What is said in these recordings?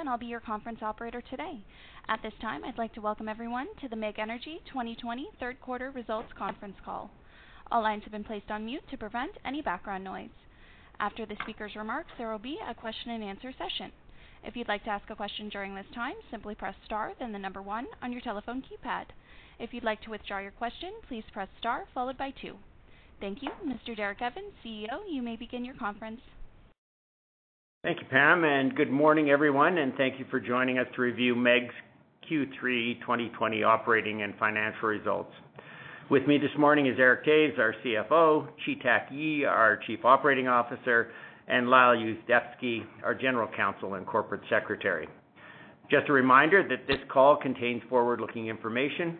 And I'll be your conference operator today. At this time, I'd like to welcome everyone to the MEG Energy 2020 third quarter results conference call. All lines have been placed on mute to prevent any background noise. After the speaker's remarks, there will be a question and answer session. If you'd like to ask a question during this time, simply press star, then the number one on your telephone keypad. If you'd like to withdraw your question, please press star followed by two. Thank you. Mr. Derek Evans, CEO, you may begin your conference. Thank you, Pam, and good morning, everyone, and thank you for joining us to review MEG's Q3 2020 operating and financial results. With me this morning is Eric Toews, our CFO, Chi-Tak Yee, our Chief Operating Officer, and Lyle Yuzdepski, our General Counsel and Corporate Secretary. Just a reminder that this call contains forward-looking information.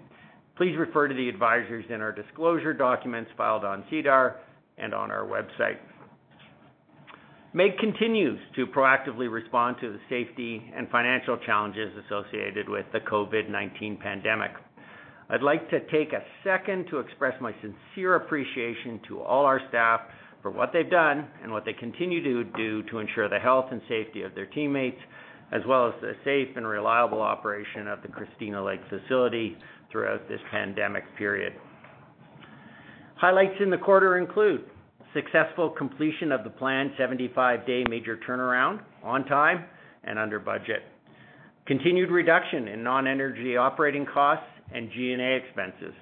Please refer to the advisories in our disclosure documents filed on SEDAR and on our website. MEG continues to proactively respond to the safety and financial challenges associated with the COVID-19 pandemic. I'd like to take a second to express my sincere appreciation to all our staff for what they've done and what they continue to do to ensure the health and safety of their teammates, as well as the safe and reliable operation of the Christina Lake facility throughout this pandemic period. Highlights in the quarter include successful completion of the planned 75-day major turnaround on time and under budget. Continued reduction in non-energy operating costs and G&A expenses.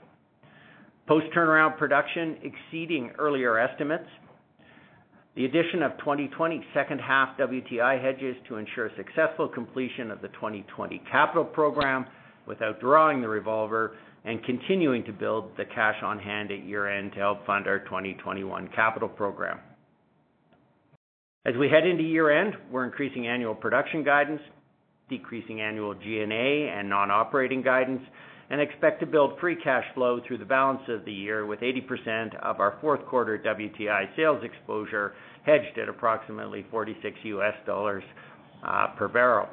Post-turnaround production exceeding earlier estimates. The addition of 2020 second half WTI hedges to ensure successful completion of the 2020 capital program without drawing the revolver and continuing to build the cash on hand at year-end to help fund our 2021 capital program. As we head into year-end, we're increasing annual production guidance, decreasing annual G&A and non-operating guidance, and expect to build free cash flow through the balance of the year with 80% of our fourth quarter WTI sales exposure hedged at approximately $46 uh, per barrel.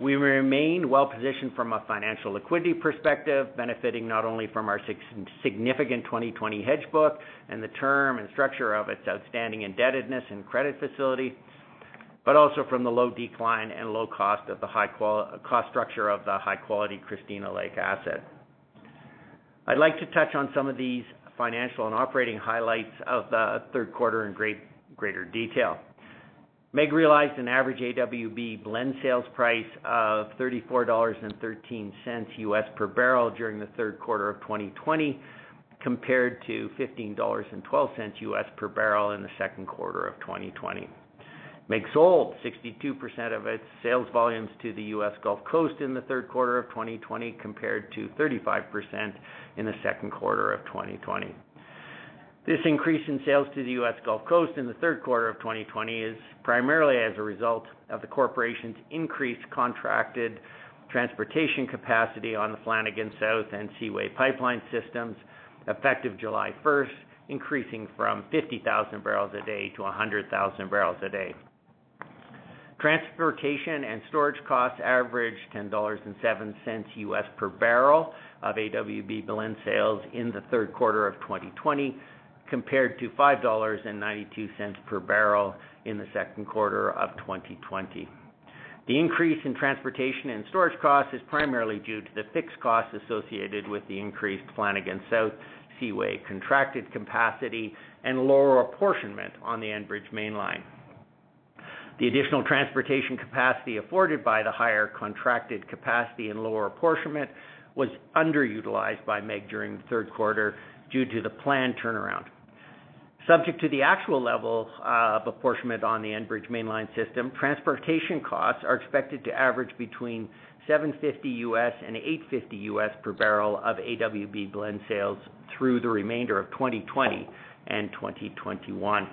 We remain well-positioned from a financial liquidity perspective, benefiting not only from our significant 2020 hedge book and the term and structure of its outstanding indebtedness and credit facility, but also from the low decline and low cost of the high qual cost structure of the high-quality Christina Lake asset. I'd like to touch on some of these financial and operating highlights of the third quarter in greater detail. MEG realized an average AWB blend sales price of $34.13 per barrel during the third quarter of 2020, compared to $15.12 per barrel in the second quarter of 2020. MEG sold 62% of its sales volumes to the U.S. Gulf Coast in the third quarter of 2020, compared to 35% in the second quarter of 2020. This increase in sales to the U.S. Gulf Coast in the third quarter of 2020 is primarily as a result of the corporation's increased contracted transportation capacity on the Flanagan South and Seaway pipeline systems, effective July 1st, increasing from 50,000 barrels a day to 100,000 barrels a day. Transportation and storage costs averaged $10.07 U.S. per barrel of AWB blend sales in the third quarter of 2020, compared to $5.92 per barrel in the second quarter of 2020. The increase in transportation and storage costs is primarily due to the fixed costs associated with the increased Flanagan South Seaway contracted capacity and lower apportionment on the Enbridge Mainline. The additional transportation capacity afforded by the higher contracted capacity and lower apportionment was underutilized by MEG during the third quarter due to the planned turnaround. Subject to the actual level of apportionment on the Enbridge Mainline system, transportation costs are expected to average between $7.50 and $8.50 per barrel of AWB blend sales through the remainder of 2020 and 2021.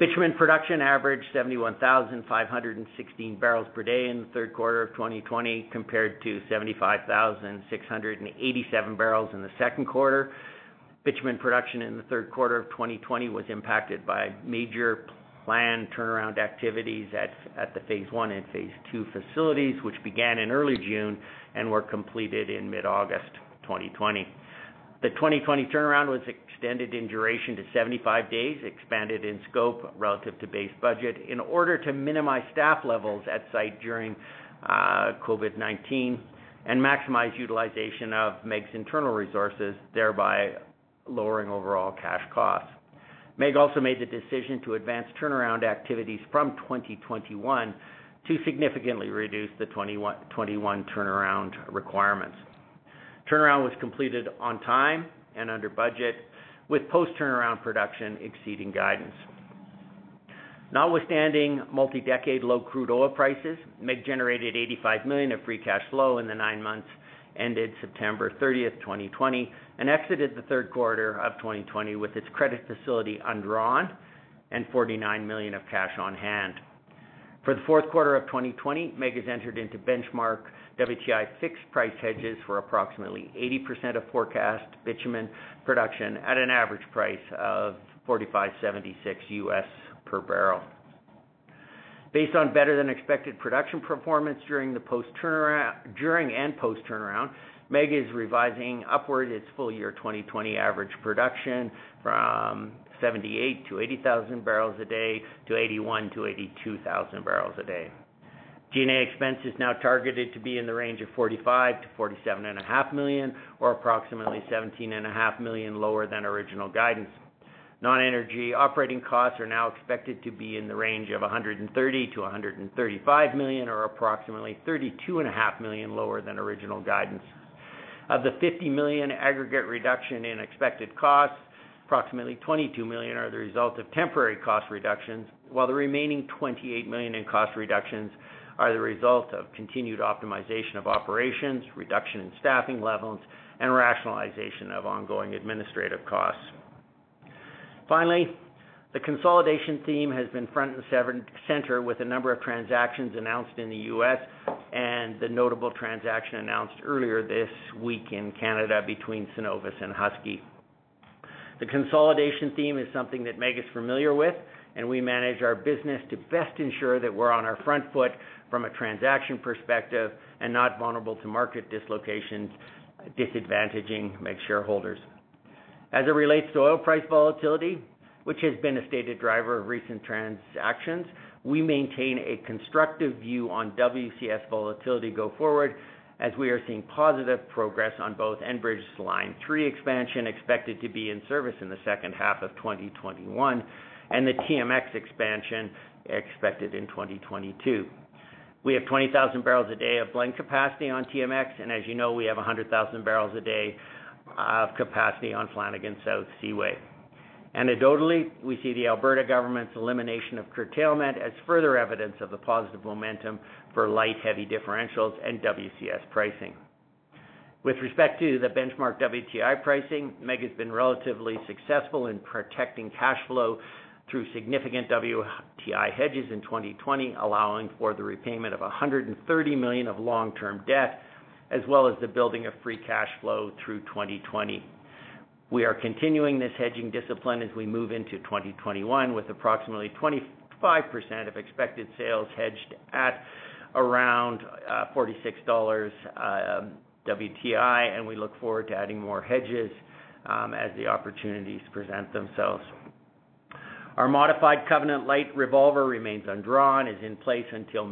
Bitumen production averaged 71,516 barrels per day in the third quarter of 2020 compared to 75,687 barrels in the second quarter. Bitumen production in the third quarter of 2020 was impacted by major planned turnaround activities at the phase one and phase two facilities, which began in early June and were completed in mid-August 2020. The 2020 turnaround was extended in duration to 75 days, expanded in scope relative to base budget in order to minimize staff levels at site during uh, COVID-19 and maximize utilization of MEG's internal resources, thereby lowering overall cash costs. MEG also made the decision to advance turnaround activities from 2021 to significantly reduce the 2021 turnaround requirements. Turnaround was completed on time and under budget, with post-turnaround production exceeding guidance. Notwithstanding multi-decade low crude oil prices, MEG generated 85 million of free cash flow in the nine months ended September 30, 2020, and exited the third quarter of 2020 with its credit facility undrawn and 49 million of cash on hand. For the fourth quarter of 2020, MEG has entered into benchmark WTI fixed price hedges for approximately 80% of forecast bitumen production at an average price of $45.76 per barrel. Based on better than expected production performance during the post turnaround during and post-turnaround, MEG is revising upward its full year 2020 average production from 78,000-80,000 barrels a day to 81,000 to 82,000 barrels a day. G&A expense is now targeted to be in the range of 45 million-47.5 million, or approximately 17.5 million lower than original guidance. Non-energy operating costs are now expected to be in the range of 130 million-135 million, or approximately 32.5 million lower than original guidance. Of the 50 million aggregate reduction in expected costs, approximately 22 million are the result of temporary cost reductions, while the remaining 28 million in cost reductions are the result of continued optimization of operations, reduction in staffing levels, and rationalization of ongoing administrative costs. Finally, the consolidation theme has been front and center with a number of transactions announced in the U.S. and the notable transaction announced earlier this week in Canada between Cenovus and Husky. The consolidation theme is something that MEG is familiar with, and we manage our business to best ensure that we're on our front foot from a transaction perspective and not vulnerable to market dislocations, disadvantaging MEG shareholders. As it relates to oil price volatility, which has been a stated driver of recent transactions, we maintain a constructive view on WCS volatility go forward as we are seeing positive progress on both Enbridge's Line 3 expansion, expected to be in service in the second half of 2021, and the TMX expansion expected in 2022. We have 20,000 barrels a day of blend capacity on TMX, and as you know, we have 100,000 barrels a day of capacity on Flanagan South Seaway. Anecdotally, we see the Alberta government's elimination of curtailment as further evidence of the positive momentum for light-heavy differentials and WCS pricing. With respect to the benchmark WTI pricing, MEG has been relatively successful in protecting cash flow through significant WTI hedges in 2020, allowing for the repayment of 130 million of long-term debt, as well as the building of free cash flow through 2020. We are continuing this hedging discipline as we move into 2021, with approximately 25% of expected sales hedged at around uh, $46 um, WTI, and we look forward to adding more hedges um, as the opportunities present themselves. Our modified covenant light revolver remains undrawn, is in place until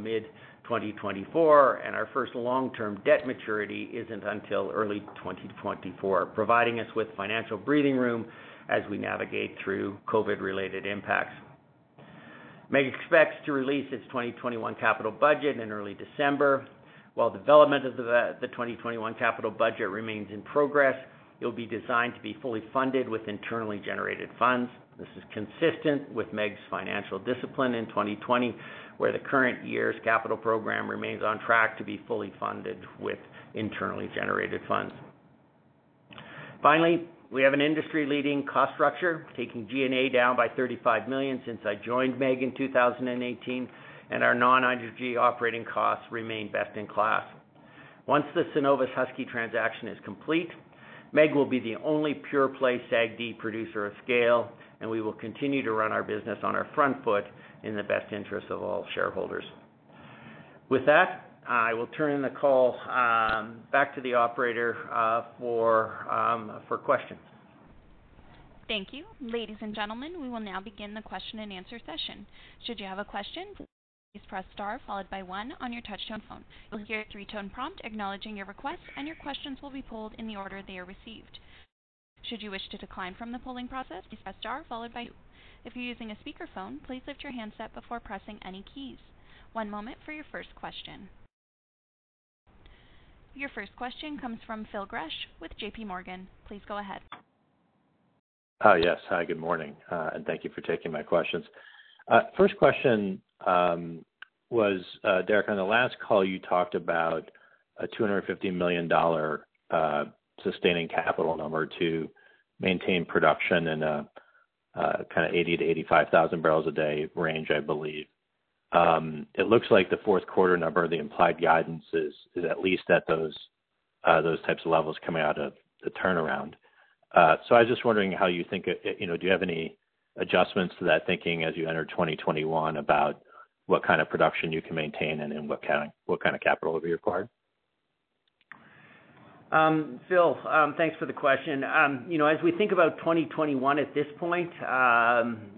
mid-2024, and our first long-term debt maturity isn't until early 2024, providing us with financial breathing room as we navigate through COVID-related impacts. MEG expects to release its 2021 capital budget in early December. While development of the 2021 capital budget remains in progress, it will be designed to be fully funded with internally generated funds. This is consistent with MEG's financial discipline in 2020, where the current year's capital program remains on track to be fully funded with internally generated funds. Finally, We have an industry-leading cost structure, taking G&A down by 35 million since I joined MEG in 2018, and our non-energy operating costs remain best in class. Once the Cenovus Husky transaction is complete, MEG will be the only pure-play SAGD producer of scale, and we will continue to run our business on our front foot in the best interest of all shareholders. With that, I will turn the call um, back to the operator uh, um, for questions. Thank you. Ladies and gentlemen, we will now begin the question-and-answer session. Should you have a question, please press star followed by one on your touchtone phone. You'll hear a three-tone prompt acknowledging your request, and your questions will be pulled in the order they are received. Should you wish to decline from the polling process, please press star followed by two. If you're using a speakerphone, please lift your handset before pressing any keys. One moment for your first question. Your first question comes from Phil Gresh with JPMorgan. Please go ahead. Yes. Hi, good morning, uh, and thank you for taking my questions. Uh, first question Um, was, uh, Derek, on the last call, you talked about a 250 million dollar uh, sustaining capital number to maintain production in a uh, kind of 80 to 85,000 barrels a day range, I believe. Um, it looks like the fourth quarter number, the implied guidance is is at least at those types of levels coming out of the turnaround. Uh, so I was just wondering how you think, you know, do you have any adjustments to that thinking as you enter 2021 about what kind of production you can maintain and what kind of capital will be required? Um, Phil, um, thanks for the question. Um, you know, as we think about 2021 at this point,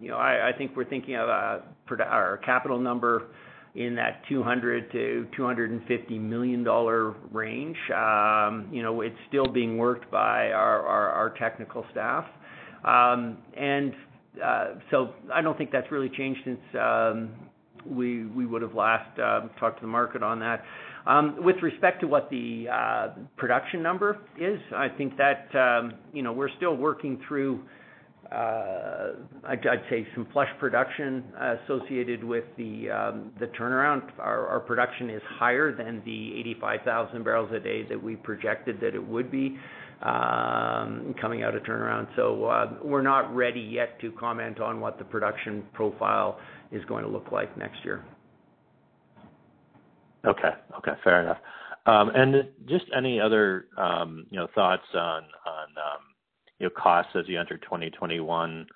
you know, I think we're thinking of uh, our capital number in that 200 million-250 million dollar range. You know, it's still being worked by our technical staff. And uh, so I don't think that's really changed since we would have last um, talked to the market on that. Um, with respect to what the uh, production number is, I think that, um, you know, we're still working through, uh, I'd say some flush production associated with the um the turnaround. Our production is higher than the 85,000 barrels a day that we projected that it would be Um, coming out of turnaround. So uh we're not ready yet to comment on what the production profile is going to look like next year. Okay. Okay, fair enough. Um and just any other, um, you know, thoughts on, um, you know, costs as you enter 2021,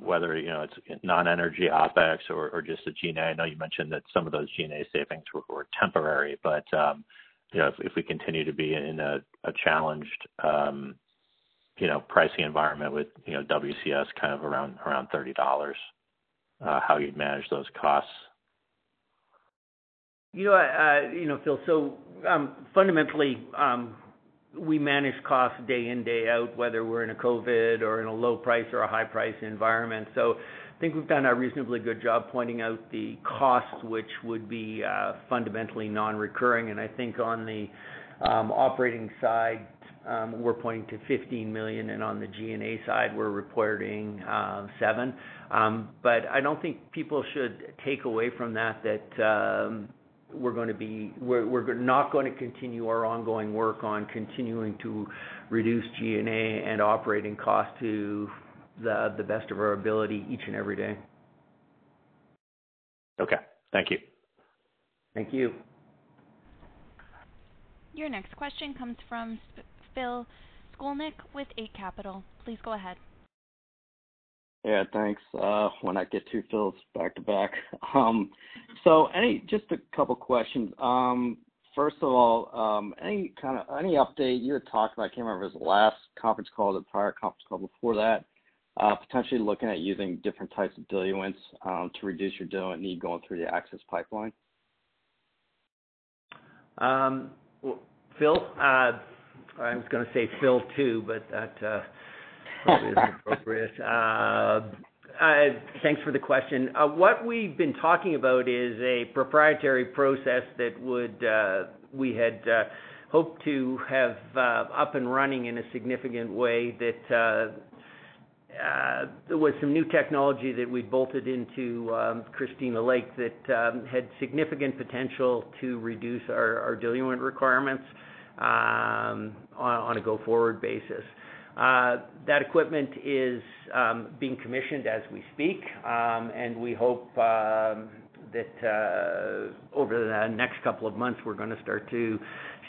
whether, you know, it's non-energy OpEx or just the G&A? I know you mentioned that some of those G&A savings were temporary, but, you know, if we continue to be in a a challenged, um, you know, pricing environment with, you know, WCS kind of around around 30 dollars, uh, how you'd manage those costs? You know, Phil, so fundamentally, we manage costs day in, day out, whether we're in a COVID or in a low price or a high price environment. So I think we've done a reasonably good job pointing out the costs, which would be uh, fundamentally non-recurring. And I think on the um, operating side, um, we're pointing to 15 million, and on the G&A side, we're reporting um, 7 million. I don't think people should take away from that that we're gonna be we're we're gonna not gonna continue our ongoing work on continuing to reduce G&A and operating costs to the best of our ability each and every day. Okay. Thank you. Thank you. Your next question comes from Phil Skolnick with Eight Capital. Please go ahead. Yeah, thanks. Uh, when I get two Phils back to back. Um, so any just a couple questions. Um, first of all, um, any kind of any update you had talked about, I can't remember it was the last conference call the prior conference call before that, uh, potentially looking at using different types of diluents um, to reduce your diluent need going through the Access Pipeline? Well, Phil, uh, I was gonna say Phil too, but that probably isn't appropriate. Uh, thanks for the question. Uh, what we've been talking about is a proprietary process that would uh we had uh, hoped to have up and running in a significant way that there was some new technology that we bolted into um, Christina Lake that um, had significant potential to reduce our diluent requirements um, on a go-forward basis. Uh, that equipment is um, being commissioned as we speak, um, and we hope um, that uh, over the next couple of months, we're gonna start to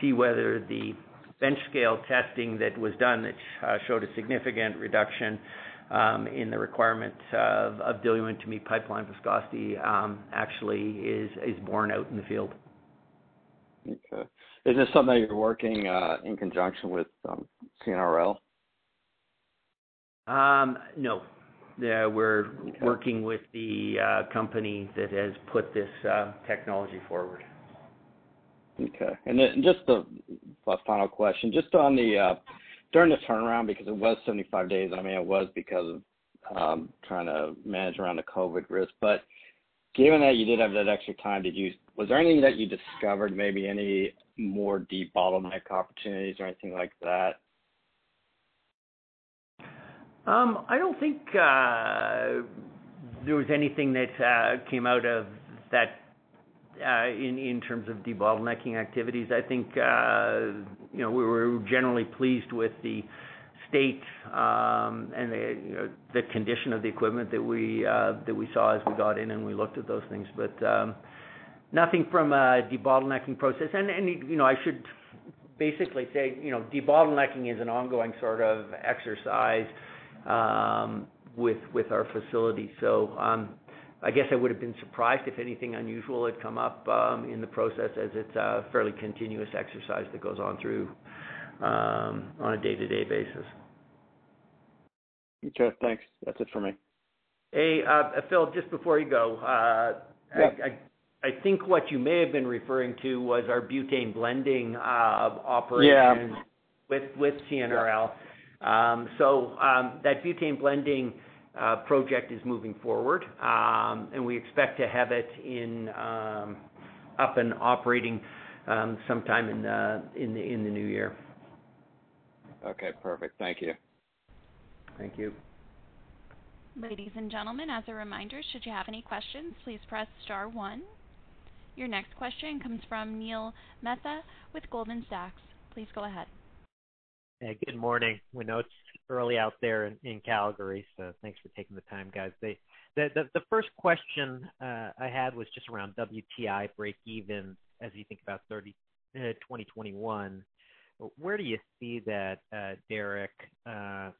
see whether the bench scale testing that was done, that uh, showed a significant reduction in the requirement of diluent to meet pipeline viscosity, actually is borne out in the field. Okay. Is this something that you're working in conjunction with CNRL? Um, no. We're working with the uh, company that has put this uh, technology forward. Okay. And just a final question. Just on the uh, during the turnaround, because it was 75 days, I mean, it was because of um, trying to manage around the COVID risk. But given that you did have that extra time, was there anything that you discovered, maybe any more debottleneck opportunities or anything like that? Um, I don't think uh, there was anything that uh, came out of that uh, in terms of debottlenecking activities. I think, you know, we were generally pleased with the state um, and the, you know, the condition of the equipment that we saw as we got in and we looked at those things. But. Um, nothing from a debottlenecking process. And you know, I should basically say, you know, debottlenecking is an ongoing sort of exercise Um, with with our facility. So um I guess I would have been surprised if anything unusual had come up um, in the process as it's a fairly continuous exercise that goes on through um, on a day-to-day basis. Okay, thanks. That's it for me. Hey, uh, Phil, just before you go. Uh, yeah. I think what you may have been referring to was our butane blending uh, operation. Yeah. with CNRL. Um, so, um, that butane blending uh, project is moving forward. Um, and we expect to have it up and operating sometime in the new year. Okay, perfect. Thank you. Thank you. Ladies and gentlemen, as a reminder, should you have any questions, please press star one. Your next question comes from Neil Mehta with Goldman Sachs. Please go ahead. Hey, good morning. We know it's early out there in Calgary, so thanks for taking the time, guys. The the first question uh, I had was just around WTI breakeven as you think about 30 uh, 2021. Where do you see that, uh, Derek, on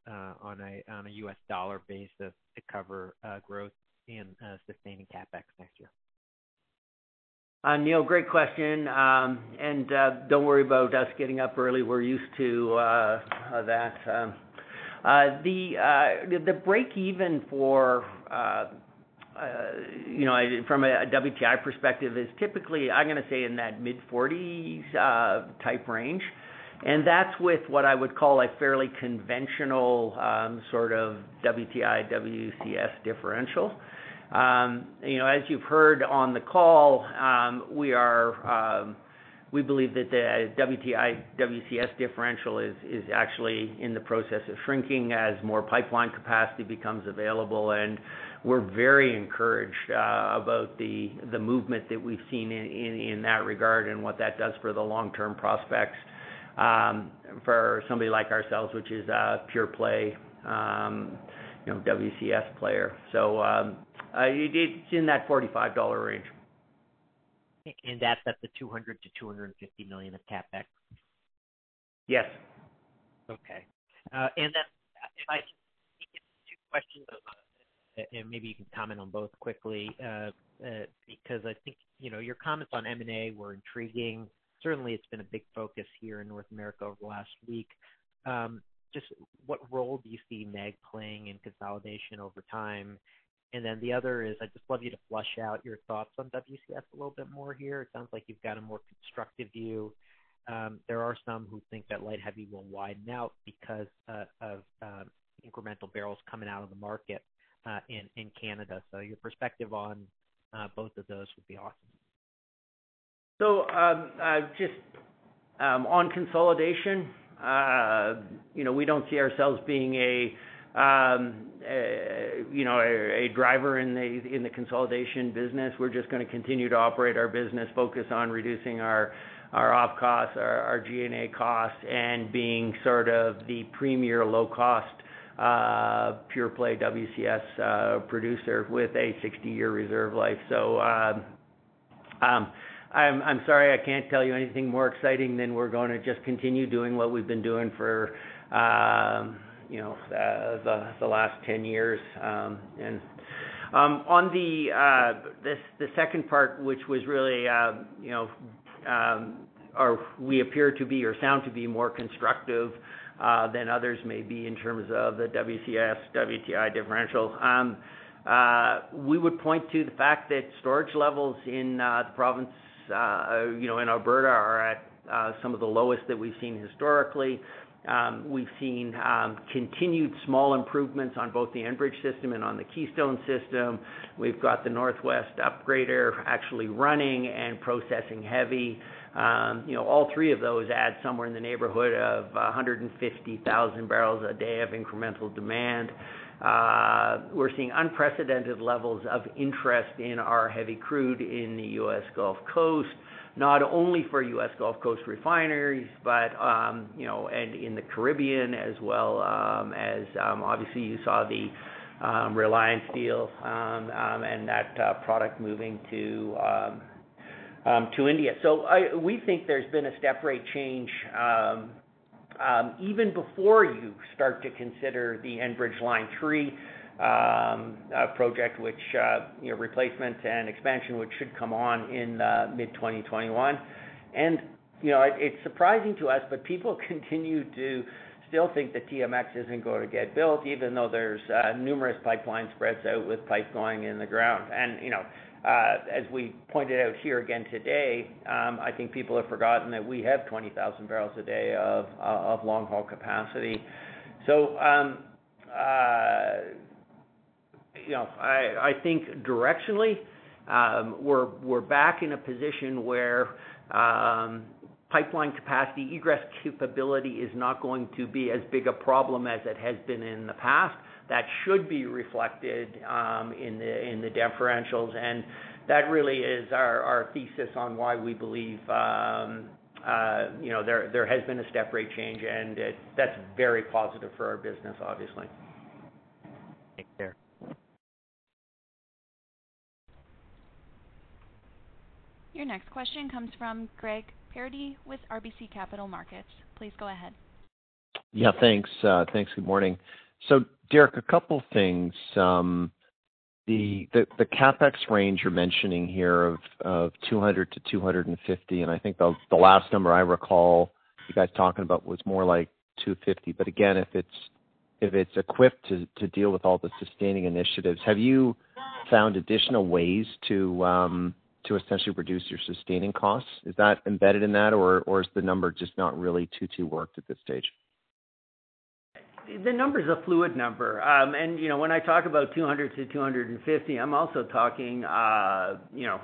a on a US dollar basis to cover growth in sustaining CapEx next year? Uh, Neil, great question. Um, and uh, don't worry about us getting up early. We're used to uh, that. Um, the break-even for, you know, from a WTI perspective is typically, I'm gonna say, in that mid-40s type range. And that's with what I would call a fairly conventional um, sort of WTI, WCS differential. Um, you know, as you've heard on the call, um we are um we believe that the WTI, WCS differential is actually in the process of shrinking as more pipeline capacity becomes available. And we're very encouraged uh, about the the movement that we've seen in that regard and what that does for the long-term prospects um, for somebody like ourselves, which is a pure play, um, you know, WCS player. Uh, it's in that $45 range. And that's at the $200 million-$250 million of CapEx? Yes. Okay. Uh and then uh, if I can get two questions, uh, and maybe you can comment on both quickly, because I think, you know, your comments on M&A were intriguing. Certainly, it's been a big focus here in North America over the last week. Um, just what role do you see MEG playing in consolidation over time? And then the other is, I'd just love you to flush out your thoughts on WCS a little bit more here. It sounds like you've got a more constructive view. Um, there are some who think that light heavy will widen out because uh, of um, incremental barrels coming out of the market uh, in Canada. So your perspective on uh, both of those would be awesome. So um, just um, on consolidation, you know, we don't see ourselves being a you know, a a driver in the in the consolidation business. We're just gonna continue to operate our business, focus on reducing our our op costs, our our G&A costs, and being sort of the premier low cost uh, pure play WCS producer with a 60-year reserve life. So. Um, um, I'm I'm sorry I can't tell you anything more exciting than we're gonna just continue doing what we've been doing for, you know, the last 10 years. Um, and um, on the uh, this the second part, which was really, uh, you know, um, or we appear to be or sound to be more constructive uh, than others may be in terms of the WCS WTI differential. We would point to the fact that storage levels in the province, you know, in Alberta are at some of the lowest that we've seen historically. Um, we've seen um, continued small improvements on both the Enbridge system and on the Keystone system. We've got the Northwest Upgrader actually running and processing heavy. Um, you know, all three of those add somewhere in the neighborhood of 150,000 barrels a day of incremental demand. Uh, we're seeing unprecedented levels of interest in our heavy crude in the U.S. Gulf Coast, not only for U.S. Gulf Coast refineries, but um, you know, and in the Caribbean as well, um, as um, obviously you saw the Reliance deal, and that uh, product moving to to India. So we think there's been a step rate change, even before you start to consider the Enbridge Line 3 Um, project, which uh, you know, replacement and expansion, which should come on in uh, mid-2021. You know, it's surprising to us, but people continue to still think that TMX isn't going to get built, even though there's uh, numerous pipeline spreads out with pipe going in the ground. And you know, as we pointed out here again today, um, I think people have forgotten that we have 20,000 barrels a day of long-haul capacity. Um, You know, I think directionally, um, we're back in a position where um, pipeline capacity, egress capability is not going to be as big a problem as it has been in the past. That should be reflected um, in the differentials, and that really is our thesis on why we believe, uh, you know, there has been a step rate change, and that's very positive for our business, obviously. Thanks. Your next question comes from Greg Pardy with RBC Capital Markets. Please go ahead. Yeah, thanks. Uh, thanks. Good morning. So Derek, a couple things. Um, the CapEx range you're mentioning here of 200-250, and I think the last number I recall you guys talking about was more like 250. But Again, if it's equipped to deal with all the sustaining initiatives, have you found additional ways to um, essentially reduce your sustaining costs? Is that embedded in that, or is the number just not really too worked at this stage? The number is a fluid number. Um, and you know, when I talk about 200 to 250, I'm also talking, uh, you know,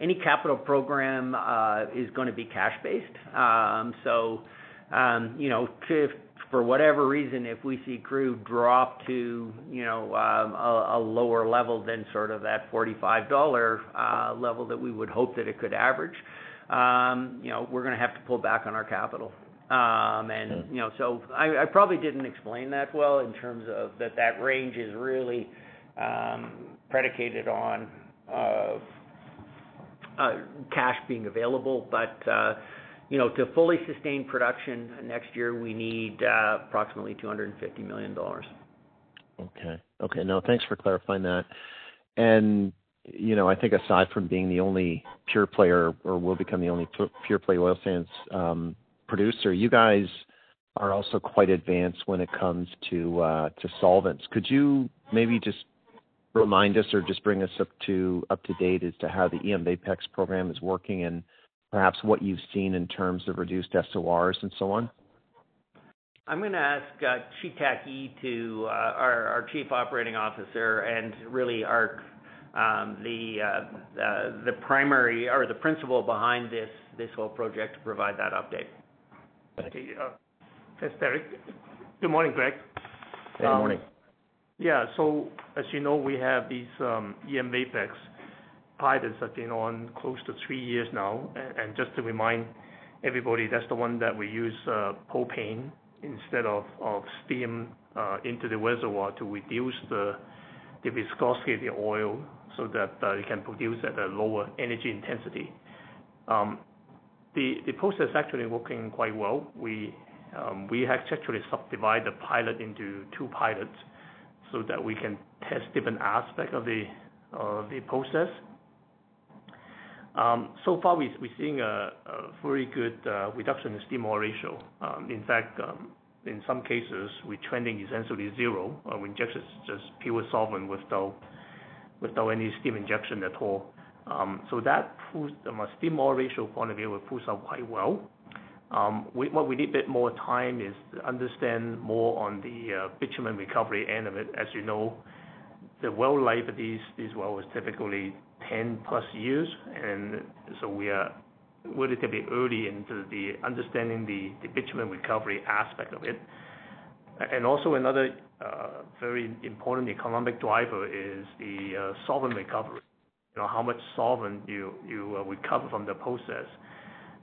any capital program uh, is gonna be cash-based. Um, so, um, you know, if for whatever reason, if we see crude drop to, you know, um, a lower level than sort of that $45 uh, level that we would hope that it could average, um, you know, we're gonna have to pull back on our capital. Um and mm-hmm. you know, so I probably didn't explain that well in terms of that that range is really um, predicated on uh, uh, cash being available. You know, to fully sustain production next year, we need uh, approximately $250 million. Okay. Okay, no, thanks for clarifying that. And you know, I think aside from being the only pure player or will become the only pure play oil sands um, producer, you guys are also quite advanced when it comes uh, to solvents. Could you maybe just remind us or just bring us up to date as to how the eMVAPEX program is working and perhaps what you've seen in terms of reduced SORs and so on? I'm gonna ask uh, Chi-Tak Yee, uh, our Chief Operating Officer and really our um uh, the the primary or the principal behind this this whole project to provide that update. Thank you. Thanks, Derek. Good morning, Greg. Good morning. Um, yeah. So as you know, we have these um, eMVAPEX pilots have been on close to three years now. And just to remind everybody, that's the one that we use uh, propane instead of steam uh, into the reservoir to reduce the viscosity of the oil so that uh, it can produce at a lower energy intensity. Um, the process is actually working quite well. We um, have actually subdivided the pilot into two pilots so that we can test different aspects of the uh the process. Um, so far we're seeing a very good uh, reduction in steam oil ratio. Um, in fact, um, in some cases, we're trending essentially zero. Uh, we inject just pure solvent without any steam injection at all. Um so that proves from a steam oil ratio point of view, it proves out quite well. What we need a bit more time is to understand more on the uh, bitumen recovery end of it. As you know, the well life of these wells is typically 10+ years. And so we are relatively early into the understanding the bitumen recovery aspect of it. And also another uh, very important economic driver is the uh, solvent recovery. You know, how much solvent you you uh, recover from the process.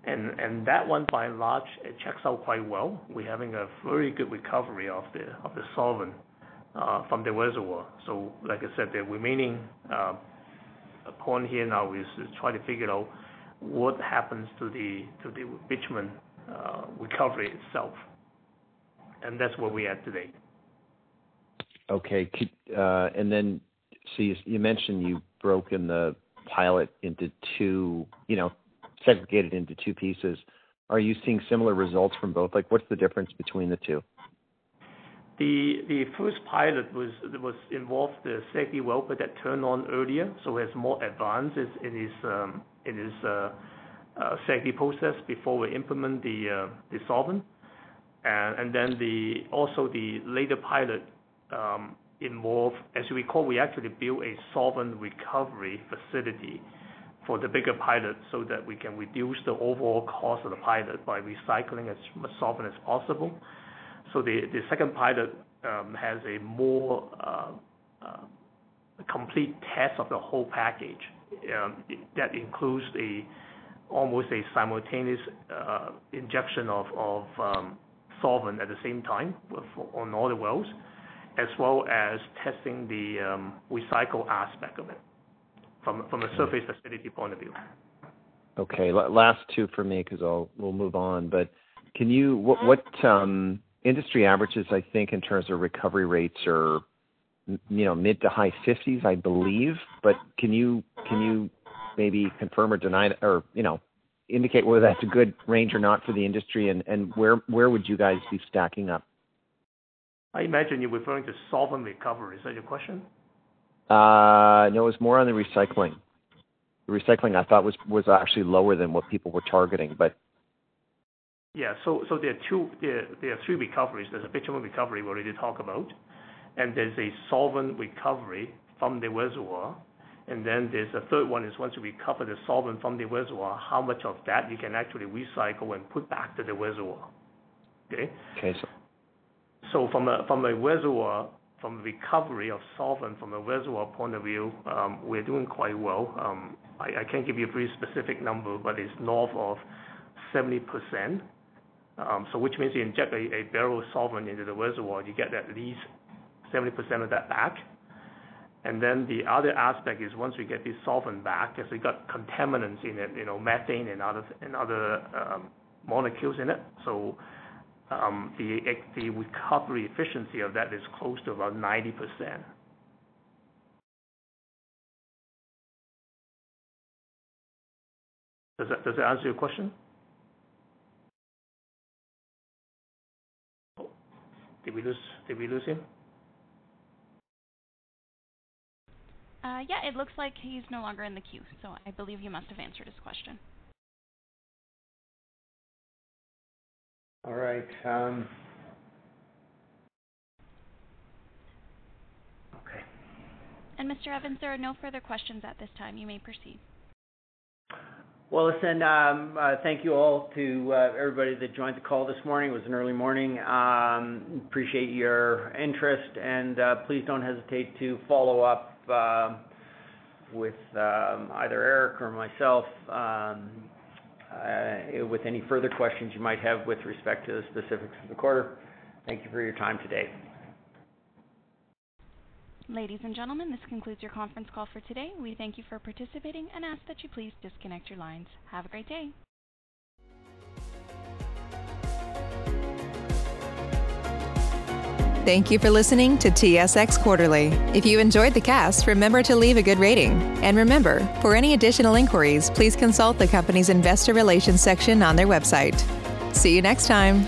And and that one by and large, it checks out quite well. We're having a very good recovery of the solvent Uh, from the reservoir. So like I said, the remaining uh, point here now is try to figure out what happens to the bitumen uh, recovery itself. And that's where we are today. Okay. Uh and then so you mentioned you've broken the pilot into two, you know, segregated into two pieces. Are you seeing similar results from both? Like, what's the difference between the two? The first pilot was was involved the SAGD well, but that turned on earlier, so it's more advanced in its um, uh, uh, SAGD process before we implement the uh, the solvent. And and then the also the later pilot um, involved. As you recall, we actually built a solvent recovery facility for the bigger pilot so that we can reduce the overall cost of the pilot by recycling as much solvent as possible. So the second pilot um, has a more um, uh, complete test of the whole package um, that includes almost a simultaneous uh, injection of solvent at the same time on all the wells, as well as testing the recycle aspect of it from a surface facility point of view. Okay. Last two for me 'cause we'll move on. But can you what mm-hmm. Industry averages, I think, in terms of recovery rates are, you know, mid- to high 50s%, I believe. But can you can you maybe confirm or deny or, you know, indicate whether that's a good range or not for the industry? And and where where would you guys be stacking up? I imagine you're referring to solvent recovery. Is that your question? Uh, No, it was more on the recycling. The recycling I thought was was actually lower than what people were targeting, but. There are three recoveries. There's a bitumen recovery we already talked about, and there's a solvent recovery from the reservoir. And then there's a third one is once you recover the solvent from the reservoir, how much of that you can actually recycle and put back to the reservoir. Okay? Okay. So from a reservoir, from the recovery of solvent from a reservoir point of view, um, we're doing quite well. Um, I can't give you a very specific number, but it's north of 70%. Which means you inject a barrel of solvent into the reservoir, you get at least 70% of that back. And then the other aspect is once we get this solvent back, back, 'cause we got contaminants in it, you know, methane and other and other um molecules in it. So um the recovery efficiency of that is close to about 90%. Does that does that answer your question? Did we lose him? Yeah, it looks like he's no longer in the queue, so I believe you must have answered his question. All right. Um, okay. And Mr. Evans, there are no further questions at this time. You may proceed. Well, listen, um, uh, thank you all to uh, everybody that joined the call this morning. It was an early morning. Um, appreciate your interest, and uh, please don't hesitate to follow up uh, with um, either Eric or myself um, uh, with any further questions you might have with respect to the specifics of the quarter. Thank you for your time today. Ladies and gentlemen, this concludes your conference call for today. We thank you for participating and ask that you please disconnect your lines. Have a great day. Thank you for listening to TSX Quarterly. If you enjoyed the cast, remember to leave a good rating. And remember, for any additional inquiries, please consult the company's investor relations section on their website. See you next time.